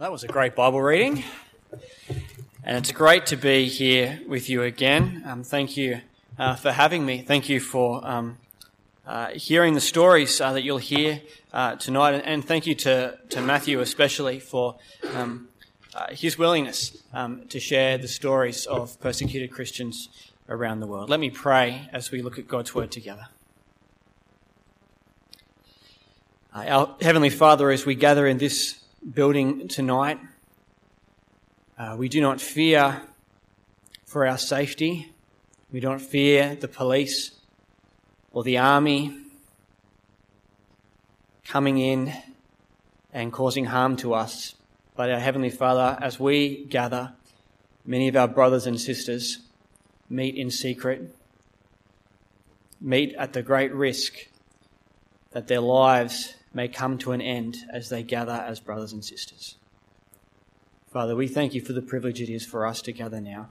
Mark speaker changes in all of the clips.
Speaker 1: That was a great Bible reading. And it's great to be here with you again. Um, thank you uh, for having me. Thank you for um, uh, hearing the stories uh, that you'll hear uh, tonight. And thank you to, to Matthew especially for um, uh, his willingness um, to share the stories of persecuted Christians around the world. Let me pray as we look at God's Word together. Uh, our Heavenly Father, as we gather in this building tonight. Uh, we do not fear for our safety. We don't fear the police or the army coming in and causing harm to us. But our Heavenly Father, as we gather, many of our brothers and sisters meet in secret, meet at the great risk that their lives may come to an end as they gather as brothers and sisters. Father, we thank you for the privilege it is for us to gather now.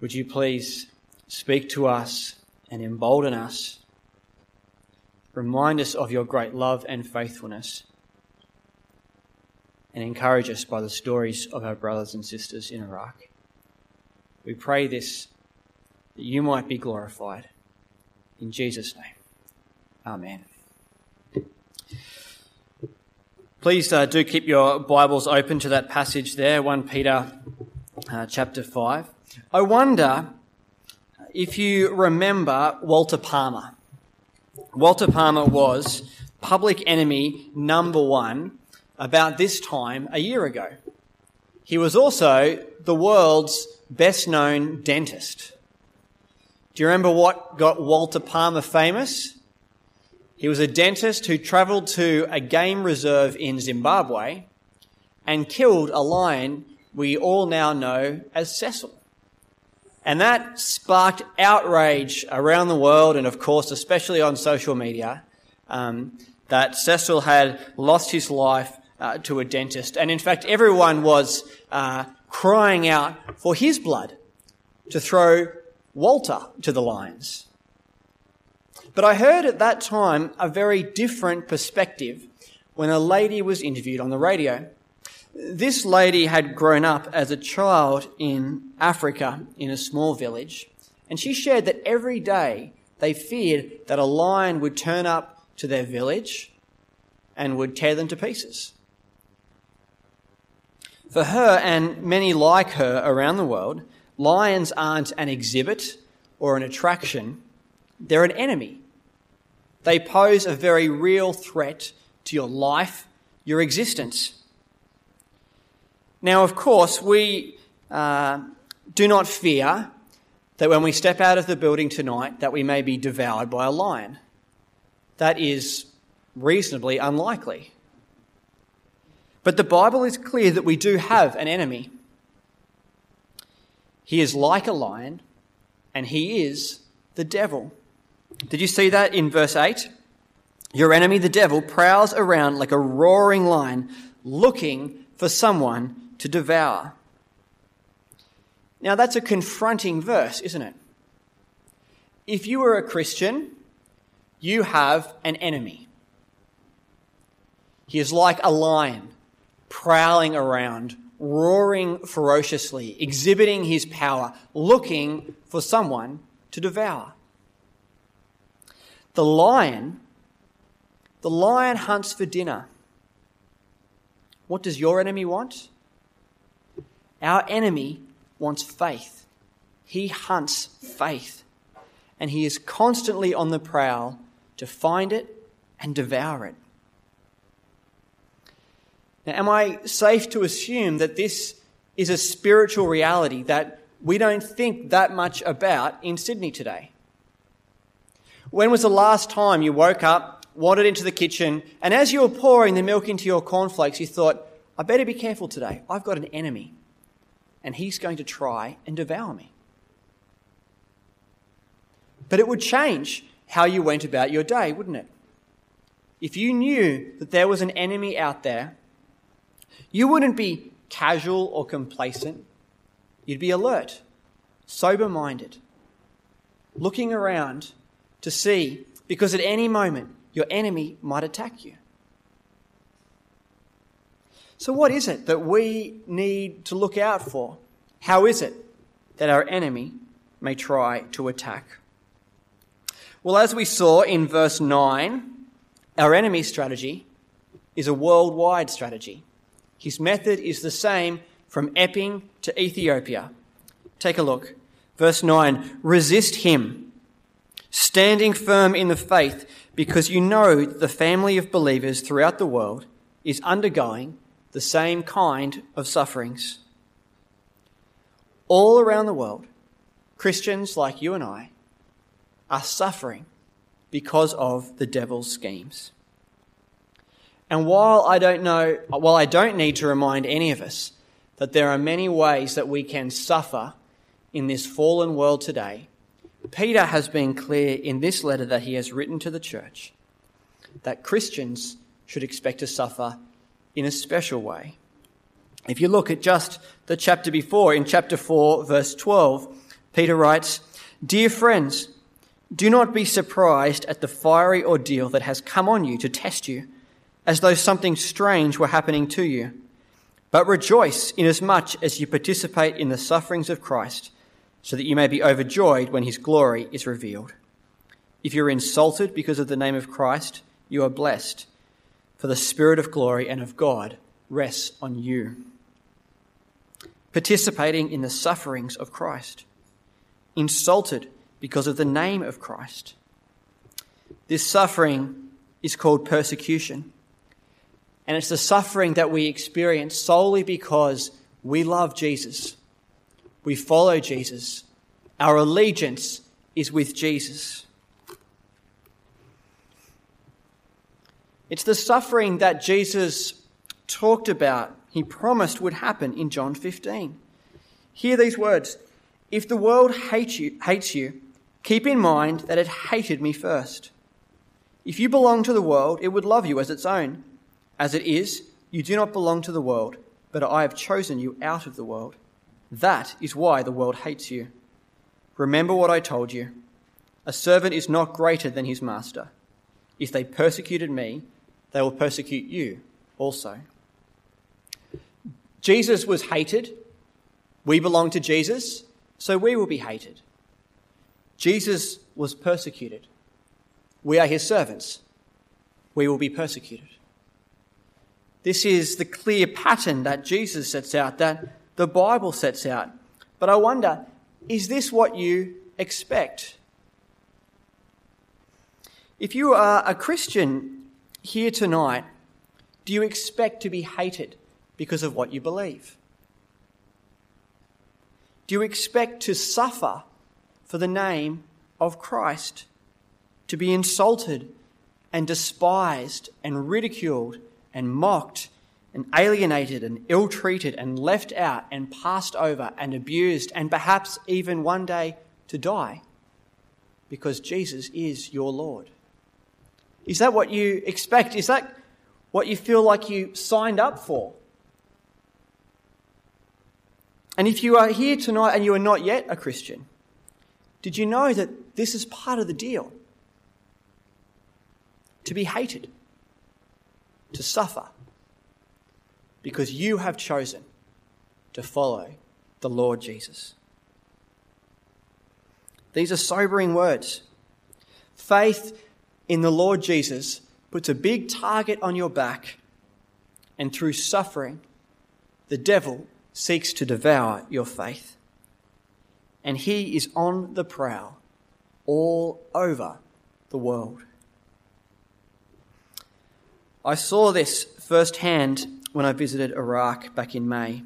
Speaker 1: Would you please speak to us and embolden us? Remind us of your great love and faithfulness, and encourage us by the stories of our brothers and sisters in Iraq. We pray this that you might be glorified. In Jesus' name. Amen. Please uh, do keep your Bibles open to that passage there, 1 Peter uh, chapter 5. I wonder if you remember Walter Palmer. Walter Palmer was public enemy number one about this time a year ago. He was also the world's best known dentist. Do you remember what got Walter Palmer famous? He was a dentist who travelled to a game reserve in Zimbabwe and killed a lion we all now know as Cecil. And that sparked outrage around the world and, of course, especially on social media, um, that Cecil had lost his life uh, to a dentist. And in fact, everyone was uh, crying out for his blood to throw Walter to the lions. But I heard at that time a very different perspective when a lady was interviewed on the radio. This lady had grown up as a child in Africa in a small village, and she shared that every day they feared that a lion would turn up to their village and would tear them to pieces. For her and many like her around the world, lions aren't an exhibit or an attraction, they're an enemy. They pose a very real threat to your life, your existence. Now, of course, we uh, do not fear that when we step out of the building tonight that we may be devoured by a lion. That is reasonably unlikely. But the Bible is clear that we do have an enemy. He is like a lion, and he is the devil. Did you see that in verse 8? Your enemy, the devil, prowls around like a roaring lion looking for someone to devour. Now, that's a confronting verse, isn't it? If you are a Christian, you have an enemy. He is like a lion, prowling around, roaring ferociously, exhibiting his power, looking for someone to devour. The lion, the lion hunts for dinner. What does your enemy want? Our enemy wants faith. He hunts faith. And he is constantly on the prowl to find it and devour it. Now, am I safe to assume that this is a spiritual reality that we don't think that much about in Sydney today? When was the last time you woke up, wandered into the kitchen, and as you were pouring the milk into your cornflakes, you thought, I better be careful today. I've got an enemy, and he's going to try and devour me. But it would change how you went about your day, wouldn't it? If you knew that there was an enemy out there, you wouldn't be casual or complacent. You'd be alert, sober minded, looking around to see, because at any moment your enemy might attack you. So, what is it that we need to look out for? How is it that our enemy may try to attack? Well, as we saw in verse 9, our enemy's strategy is a worldwide strategy. His method is the same from Epping to Ethiopia. Take a look. Verse 9 Resist him, standing firm in the faith, because you know the family of believers throughout the world is undergoing the same kind of sufferings. All around the world, Christians like you and I are suffering because of the devil's schemes. And while I don't know, while I don't need to remind any of us that there are many ways that we can suffer in this fallen world today, Peter has been clear in this letter that he has written to the church that Christians should expect to suffer in a special way. If you look at just the chapter before, in chapter 4, verse 12, Peter writes, Dear friends, do not be surprised at the fiery ordeal that has come on you to test you, as though something strange were happening to you. But rejoice inasmuch as you participate in the sufferings of Christ, so that you may be overjoyed when his glory is revealed. If you're insulted because of the name of Christ, you are blessed for the Spirit of glory and of God rests on you. Participating in the sufferings of Christ, insulted because of the name of Christ. This suffering is called persecution. And it's the suffering that we experience solely because we love Jesus. We follow Jesus. Our allegiance is with Jesus. It's the suffering that Jesus talked about, he promised would happen in John 15. Hear these words If the world hates you, hates you, keep in mind that it hated me first. If you belong to the world, it would love you as its own. As it is, you do not belong to the world, but I have chosen you out of the world. That is why the world hates you. Remember what I told you. A servant is not greater than his master. If they persecuted me, they will persecute you also. Jesus was hated. We belong to Jesus, so we will be hated. Jesus was persecuted. We are his servants. We will be persecuted. This is the clear pattern that Jesus sets out, that the Bible sets out. But I wonder, is this what you expect? If you are a Christian, here tonight, do you expect to be hated because of what you believe? Do you expect to suffer for the name of Christ? To be insulted and despised and ridiculed and mocked and alienated and ill treated and left out and passed over and abused and perhaps even one day to die because Jesus is your Lord? Is that what you expect? Is that what you feel like you signed up for? And if you are here tonight and you are not yet a Christian, did you know that this is part of the deal? To be hated, to suffer, because you have chosen to follow the Lord Jesus. These are sobering words. Faith in the Lord Jesus puts a big target on your back, and through suffering, the devil seeks to devour your faith. And he is on the prowl all over the world. I saw this firsthand when I visited Iraq back in May.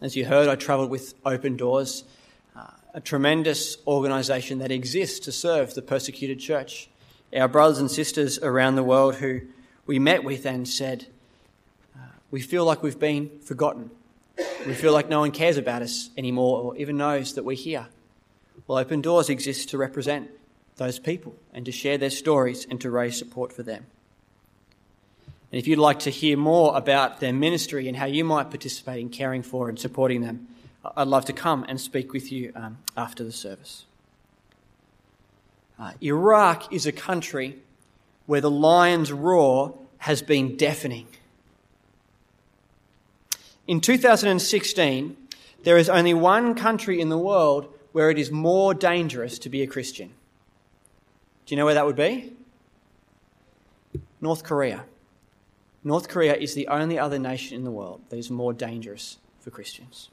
Speaker 1: As you heard, I travelled with Open Doors, uh, a tremendous organisation that exists to serve the persecuted church our brothers and sisters around the world who we met with and said, uh, We feel like we've been forgotten. We feel like no one cares about us anymore or even knows that we're here. Well, Open Doors exists to represent those people and to share their stories and to raise support for them. And if you'd like to hear more about their ministry and how you might participate in caring for and supporting them, I'd love to come and speak with you um, after the service. Uh, Iraq is a country where the lion's roar has been deafening. In 2016, there is only one country in the world where it is more dangerous to be a Christian. Do you know where that would be? North Korea. North Korea is the only other nation in the world that is more dangerous for Christians.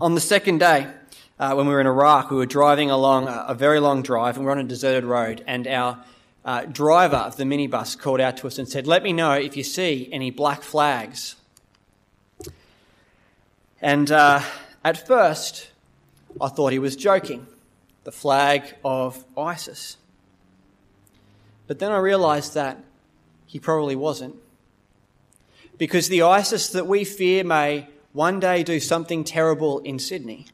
Speaker 1: On the second day, uh, when we were in Iraq, we were driving along a, a, very long drive and we we're on a deserted road, and our uh, driver of the minibus called out to us and said, Let me know if you see any black flags. And uh, at first, I thought he was joking the flag of ISIS. But then I realized that he probably wasn't. Because the ISIS that we fear may one day do something terrible in Sydney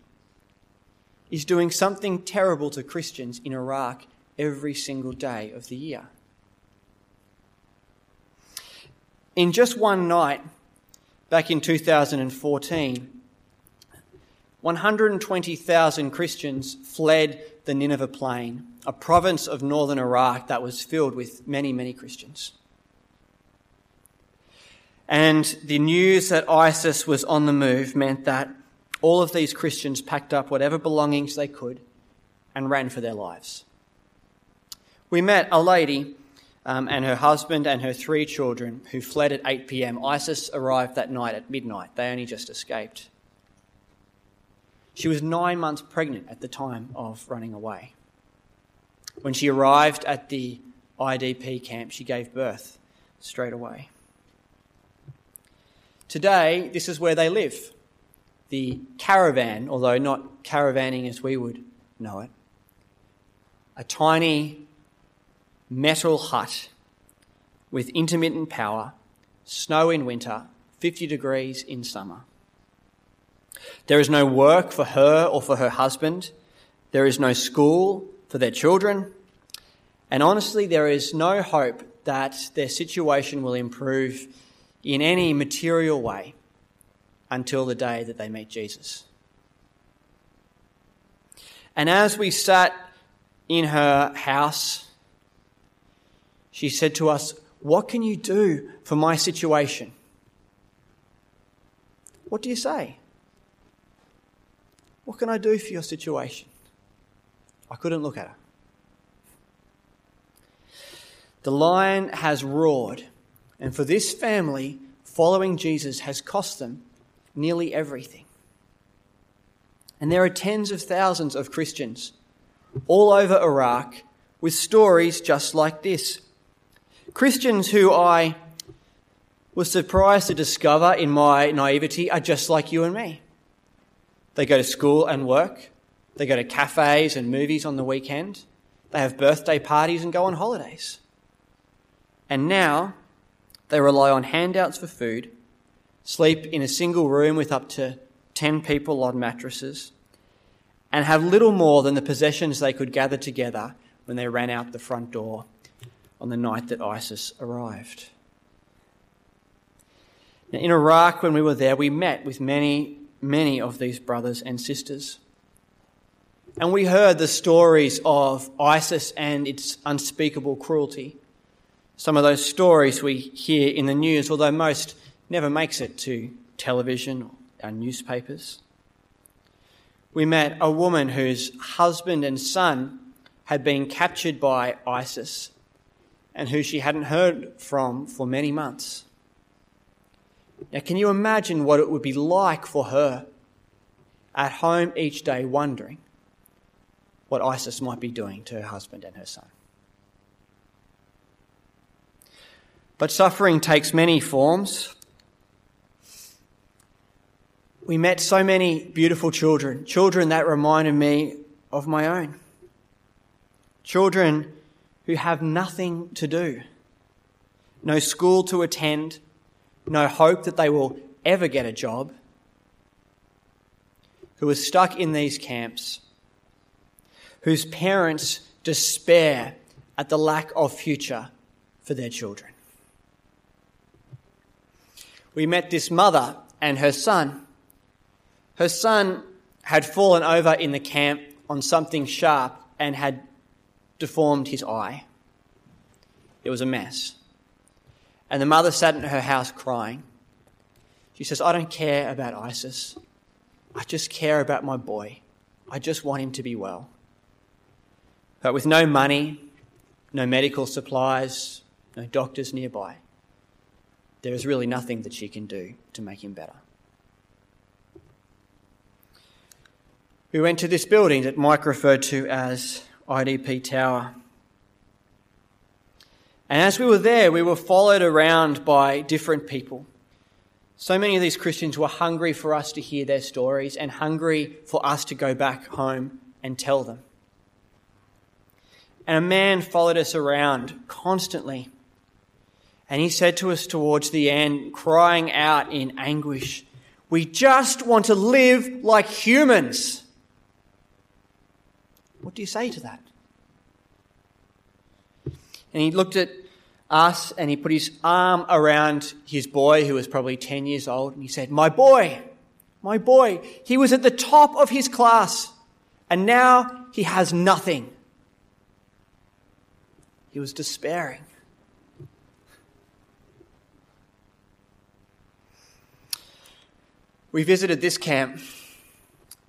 Speaker 1: is doing something terrible to Christians in Iraq every single day of the year. In just one night, back in 2014, 120,000 Christians fled the Nineveh Plain, a province of northern Iraq that was filled with many, many Christians. And the news that ISIS was on the move meant that all of these Christians packed up whatever belongings they could and ran for their lives. We met a lady um, and her husband and her three children who fled at 8 pm. ISIS arrived that night at midnight. They only just escaped. She was nine months pregnant at the time of running away. When she arrived at the IDP camp, she gave birth straight away. Today, this is where they live. The caravan, although not caravanning as we would know it, a tiny metal hut with intermittent power, snow in winter, 50 degrees in summer. There is no work for her or for her husband. There is no school for their children. And honestly, there is no hope that their situation will improve in any material way until the day that they meet Jesus. And as we sat in her house, she said to us, What can you do for my situation? What do you say? What can I do for your situation? I couldn't look at her. The lion has roared, and for this family, following Jesus has cost them nearly everything. And there are tens of thousands of Christians all over Iraq with stories just like this. Christians who I was surprised to discover in my naivety are just like you and me. They go to school and work. They go to cafes and movies on the weekend. They have birthday parties and go on holidays. And now they rely on handouts for food, sleep in a single room with up to 10 people on mattresses, and have little more than the possessions they could gather together when they ran out the front door on the night that ISIS arrived. Now, in Iraq, when we were there, we met with many many of these brothers and sisters. And we heard the stories of ISIS and its unspeakable cruelty. Some of those stories we hear in the news, although most never makes it to television or our newspapers. We met a woman whose husband and son had been captured by ISIS and who she hadn't heard from for many months. Now, can you imagine what it would be like for her at home each day wondering what ISIS might be doing to her husband and her son? But suffering takes many forms. We met so many beautiful children, children that reminded me of my own. Children who have nothing to do, no school to attend, no hope that they will ever get a job, who are stuck in these camps, whose parents despair at the lack of future for their children. We met this mother and her son. Her son had fallen over in the camp on something sharp and had deformed his eye. It was a mess. And the mother sat in her house crying. She says, I don't care about ISIS. I just care about my boy. I just want him to be well. But with no money, no medical supplies, no doctors nearby, there is really nothing that she can do to make him better. We went to this building that Mike referred to as IDP Tower. And as we were there, we were followed around by different people. So many of these Christians were hungry for us to hear their stories and hungry for us to go back home and tell them. And a man followed us around constantly. And he said to us towards the end, crying out in anguish, We just want to live like humans. What do you say to that? And he looked at us and he put his arm around his boy, who was probably 10 years old, and he said, My boy, my boy, he was at the top of his class, and now he has nothing. He was despairing. We visited this camp,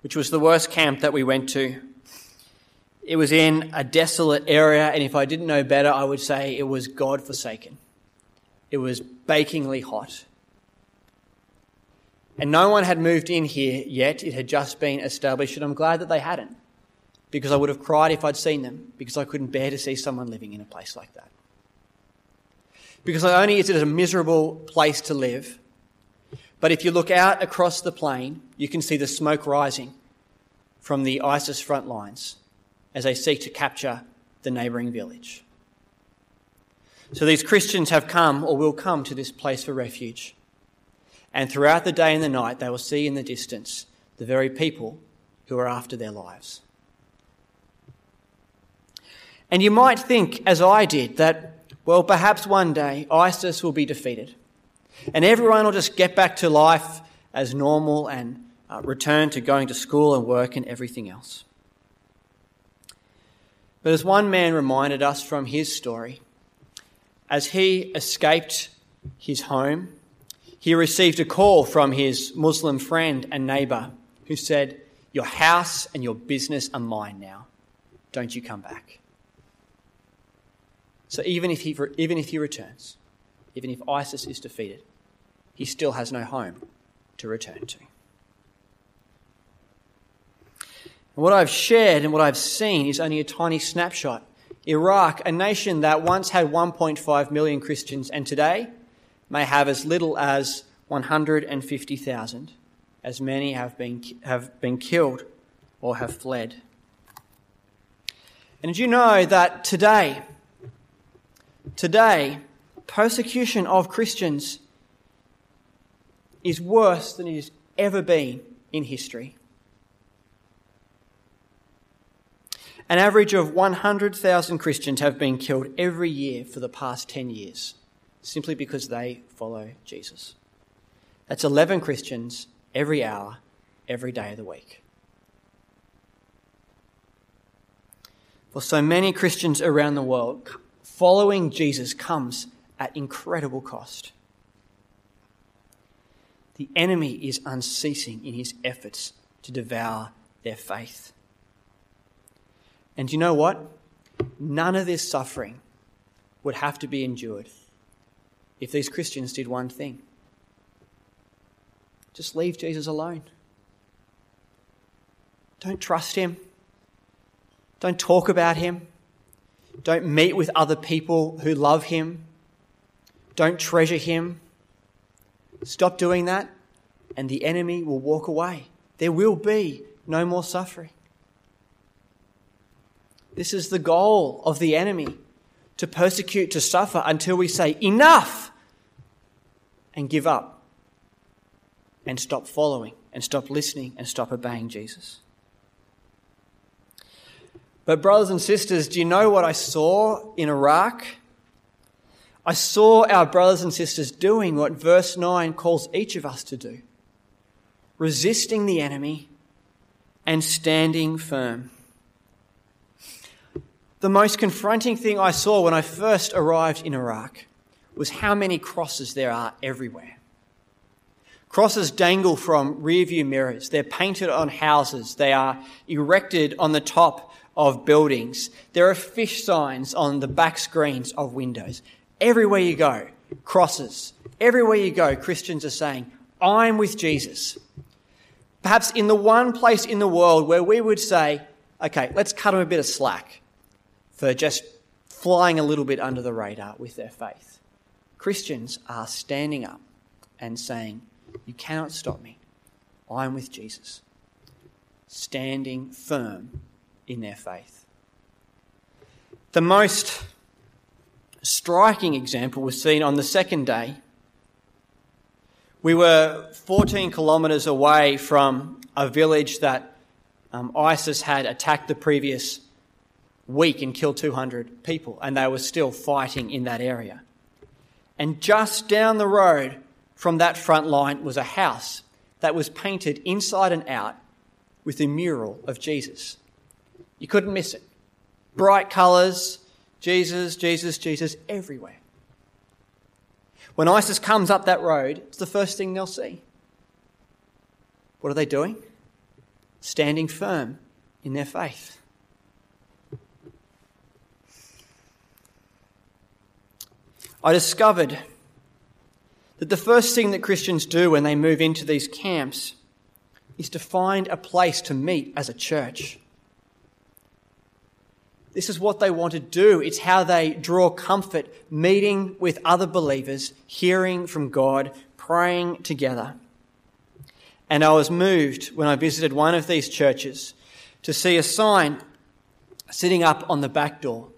Speaker 1: which was the worst camp that we went to. It was in a desolate area, and if I didn't know better, I would say it was God forsaken. It was bakingly hot. And no one had moved in here yet. It had just been established, and I'm glad that they hadn't, because I would have cried if I'd seen them, because I couldn't bear to see someone living in a place like that. Because not only is it a miserable place to live, but if you look out across the plain, you can see the smoke rising from the ISIS front lines as they seek to capture the neighbouring village. So these Christians have come or will come to this place for refuge. And throughout the day and the night, they will see in the distance the very people who are after their lives. And you might think, as I did, that, well, perhaps one day ISIS will be defeated and everyone will just get back to life as normal and uh, return to going to school and work and everything else. But as one man reminded us from his story, as he escaped his home, he received a call from his Muslim friend and neighbour who said, Your house and your business are mine now. Don't you come back. So even if he, even if he returns, even if ISIS is defeated, he still has no home to return to. And what I've shared and what I've seen is only a tiny snapshot. Iraq, a nation that once had 1.5 million Christians and today may have as little as 150,000, as many have been, have been killed or have fled. And did you know that today, today, persecution of Christians is worse than it has ever been in history? An average of 100,000 Christians have been killed every year for the past 10 years simply because they follow Jesus. That's 11 Christians every hour, every day of the week. For so many Christians around the world, following Jesus comes at incredible cost. The enemy is unceasing in his efforts to devour their faith. And you know what? None of this suffering would have to be endured if these Christians did one thing just leave Jesus alone. Don't trust him. Don't talk about him. Don't meet with other people who love him. Don't treasure him. Stop doing that, and the enemy will walk away. There will be no more suffering. This is the goal of the enemy to persecute, to suffer until we say, enough, and give up, and stop following, and stop listening, and stop obeying Jesus. But, brothers and sisters, do you know what I saw in Iraq? I saw our brothers and sisters doing what verse 9 calls each of us to do resisting the enemy and standing firm. The most confronting thing I saw when I first arrived in Iraq was how many crosses there are everywhere. Crosses dangle from rearview mirrors. They're painted on houses. They are erected on the top of buildings. There are fish signs on the back screens of windows. Everywhere you go, crosses. Everywhere you go, Christians are saying, I'm with Jesus. Perhaps in the one place in the world where we would say, okay, let's cut them a bit of slack for just flying a little bit under the radar with their faith. Christians are standing up and saying, You cannot stop me. I am with Jesus. Standing firm in their faith. The most striking example was seen on the second day. We were 14 kilometres away from a village that um, ISIS had attacked the previous week and killed 200 people, and they were still fighting in that area. And just down the road from that front line was a house that was painted inside and out with a mural of Jesus. You couldn't miss it. Bright colours, Jesus, Jesus, Jesus, everywhere. When ISIS comes up that road, it's the first thing they'll see. What are they doing? Standing firm in their faith. I discovered that the first thing that Christians do when they move into these camps is to find a place to meet as a church. This is what they want to do. It's how they draw comfort, meeting with other believers, hearing from God, praying together. And I was moved when I visited one of these churches to see a sign sitting up on the back door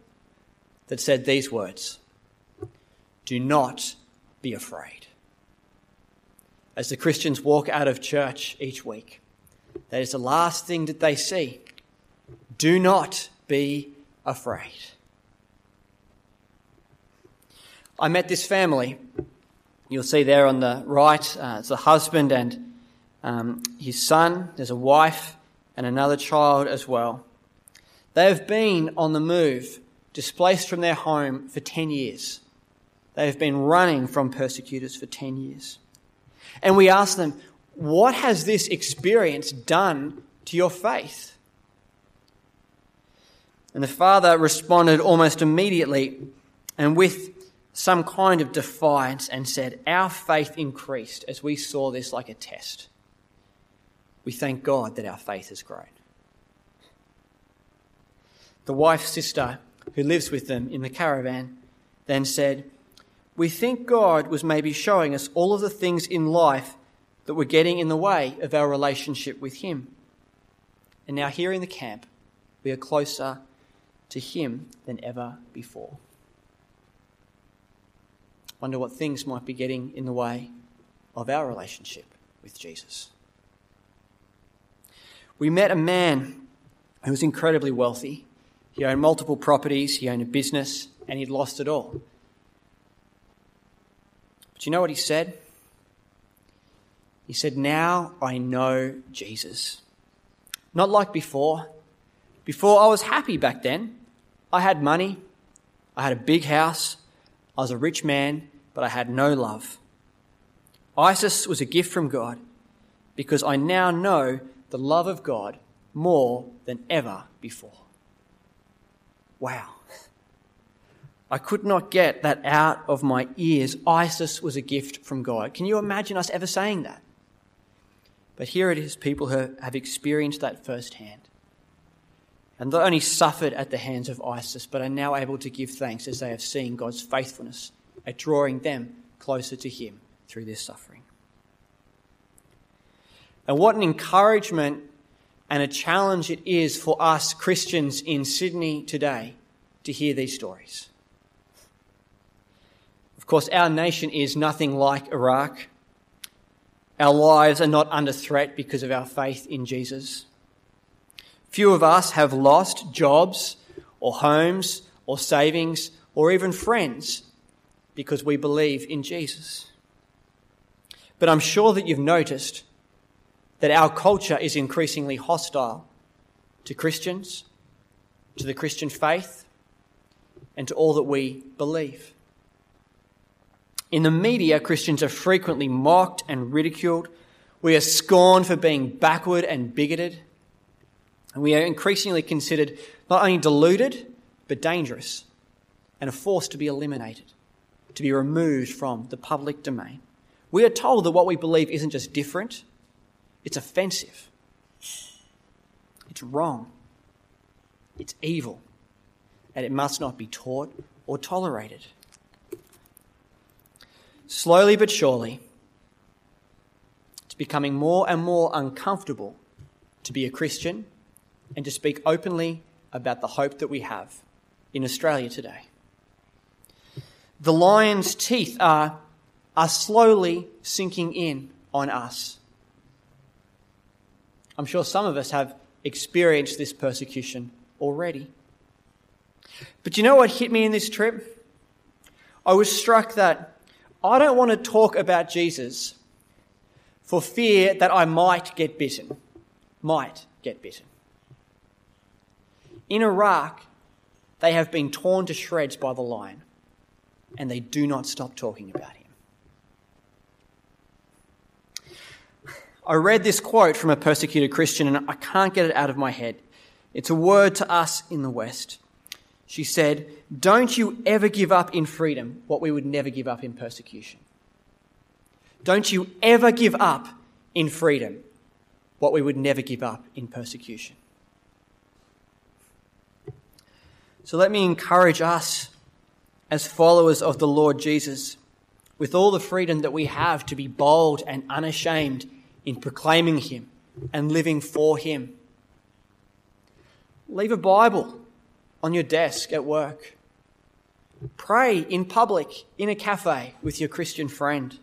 Speaker 1: that said these words Do not be afraid. As the Christians walk out of church each week, that is the last thing that they see. Do not be afraid. I met this family. You'll see there on the right, uh, it's a husband and um, his son. There's a wife and another child as well. They have been on the move, displaced from their home for 10 years. They have been running from persecutors for 10 years. And we ask them, what has this experience done to your faith? And the father responded almost immediately and with some kind of defiance and said, Our faith increased as we saw this like a test. We thank God that our faith has grown. The wife's sister, who lives with them in the caravan, then said, We think God was maybe showing us all of the things in life that were getting in the way of our relationship with Him. And now, here in the camp, we are closer to Him than ever before. Wonder what things might be getting in the way of our relationship with Jesus. We met a man who was incredibly wealthy. He owned multiple properties, he owned a business, and he'd lost it all. But you know what he said? He said, Now I know Jesus. Not like before. Before, I was happy back then. I had money, I had a big house, I was a rich man, but I had no love. ISIS was a gift from God because I now know the love of God more than ever before. Wow. I could not get that out of my ears. ISIS was a gift from God. Can you imagine us ever saying that? But here it is, people who have experienced that firsthand. And not only suffered at the hands of ISIS, but are now able to give thanks as they have seen God's faithfulness at drawing them closer to Him through their suffering. And what an encouragement and a challenge it is for us Christians in Sydney today to hear these stories. Of course, our nation is nothing like Iraq. Our lives are not under threat because of our faith in Jesus. Few of us have lost jobs or homes or savings or even friends because we believe in Jesus. But I'm sure that you've noticed that our culture is increasingly hostile to Christians, to the Christian faith, and to all that we believe. In the media, Christians are frequently mocked and ridiculed. We are scorned for being backward and bigoted. And we are increasingly considered not only deluded, but dangerous and a force to be eliminated, to be removed from the public domain. We are told that what we believe isn't just different, it's offensive. It's wrong. It's evil. And it must not be taught or tolerated. Slowly but surely, it's becoming more and more uncomfortable to be a Christian and to speak openly about the hope that we have in Australia today. The lion's teeth are, are slowly sinking in on us. I'm sure some of us have experienced this persecution already. But you know what hit me in this trip? I was struck that I don't want to talk about Jesus for fear that I might get bitten. Might get bitten. In Iraq, they have been torn to shreds by the lion, and they do not stop talking about him. I read this quote from a persecuted Christian, and I can't get it out of my head. It's a word to us in the West. She said, Don't you ever give up in freedom what we would never give up in persecution. Don't you ever give up in freedom what we would never give up in persecution. So let me encourage us as followers of the Lord Jesus, with all the freedom that we have to be bold and unashamed in proclaiming Him and living for Him. Leave a Bible on your desk at work. Pray in public, in a cafe with your Christian friend.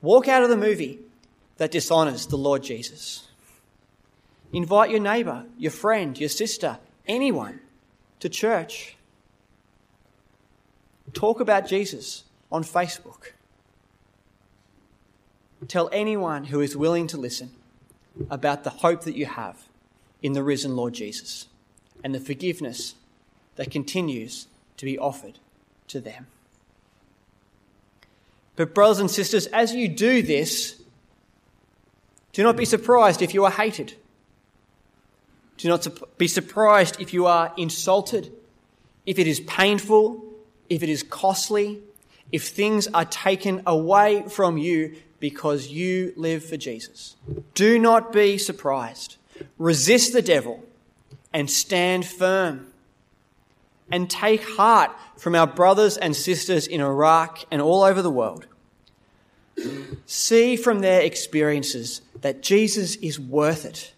Speaker 1: Walk out of the movie that dishonors the Lord Jesus. Invite your neighbor, your friend, your sister, anyone to church. Talk about Jesus on Facebook. Tell anyone who is willing to listen about the hope that you have in the risen Lord Jesus and the forgiveness that continues to be offered to them. But, brothers and sisters, as you do this, do not be surprised if you are hated. Do not be surprised if you are insulted, if it is painful, if it is costly, if things are taken away from you because you live for Jesus. Do not be surprised. Resist the devil and stand firm. And take heart from our brothers and sisters in Iraq and all over the world. See from their experiences that Jesus is worth it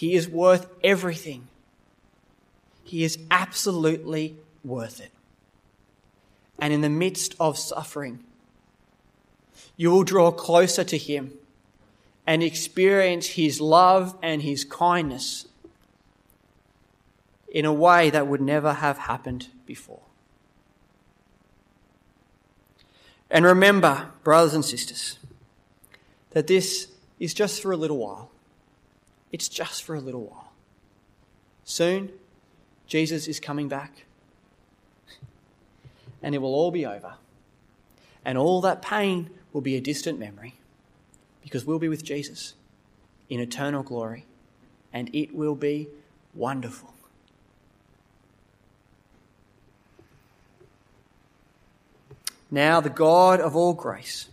Speaker 1: he is worth everything. He is absolutely worth it. And in the midst of suffering, you will draw closer to Him and experience His love and His kindness in a way that would never have happened before. And remember, brothers and sisters, that this is just for a little while. It's just for a little while. Soon, Jesus is coming back. And it will all be over. And all that pain will be a distant memory because we'll be with Jesus in eternal glory and it will be wonderful. Now, the God of all grace,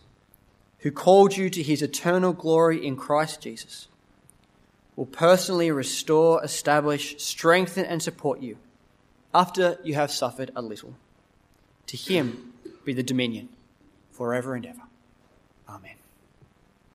Speaker 1: who called you to his eternal glory in Christ Jesus, will personally restore, establish, strengthen, and support you after you have suffered a little. To him be the dominion forever and ever. Amen.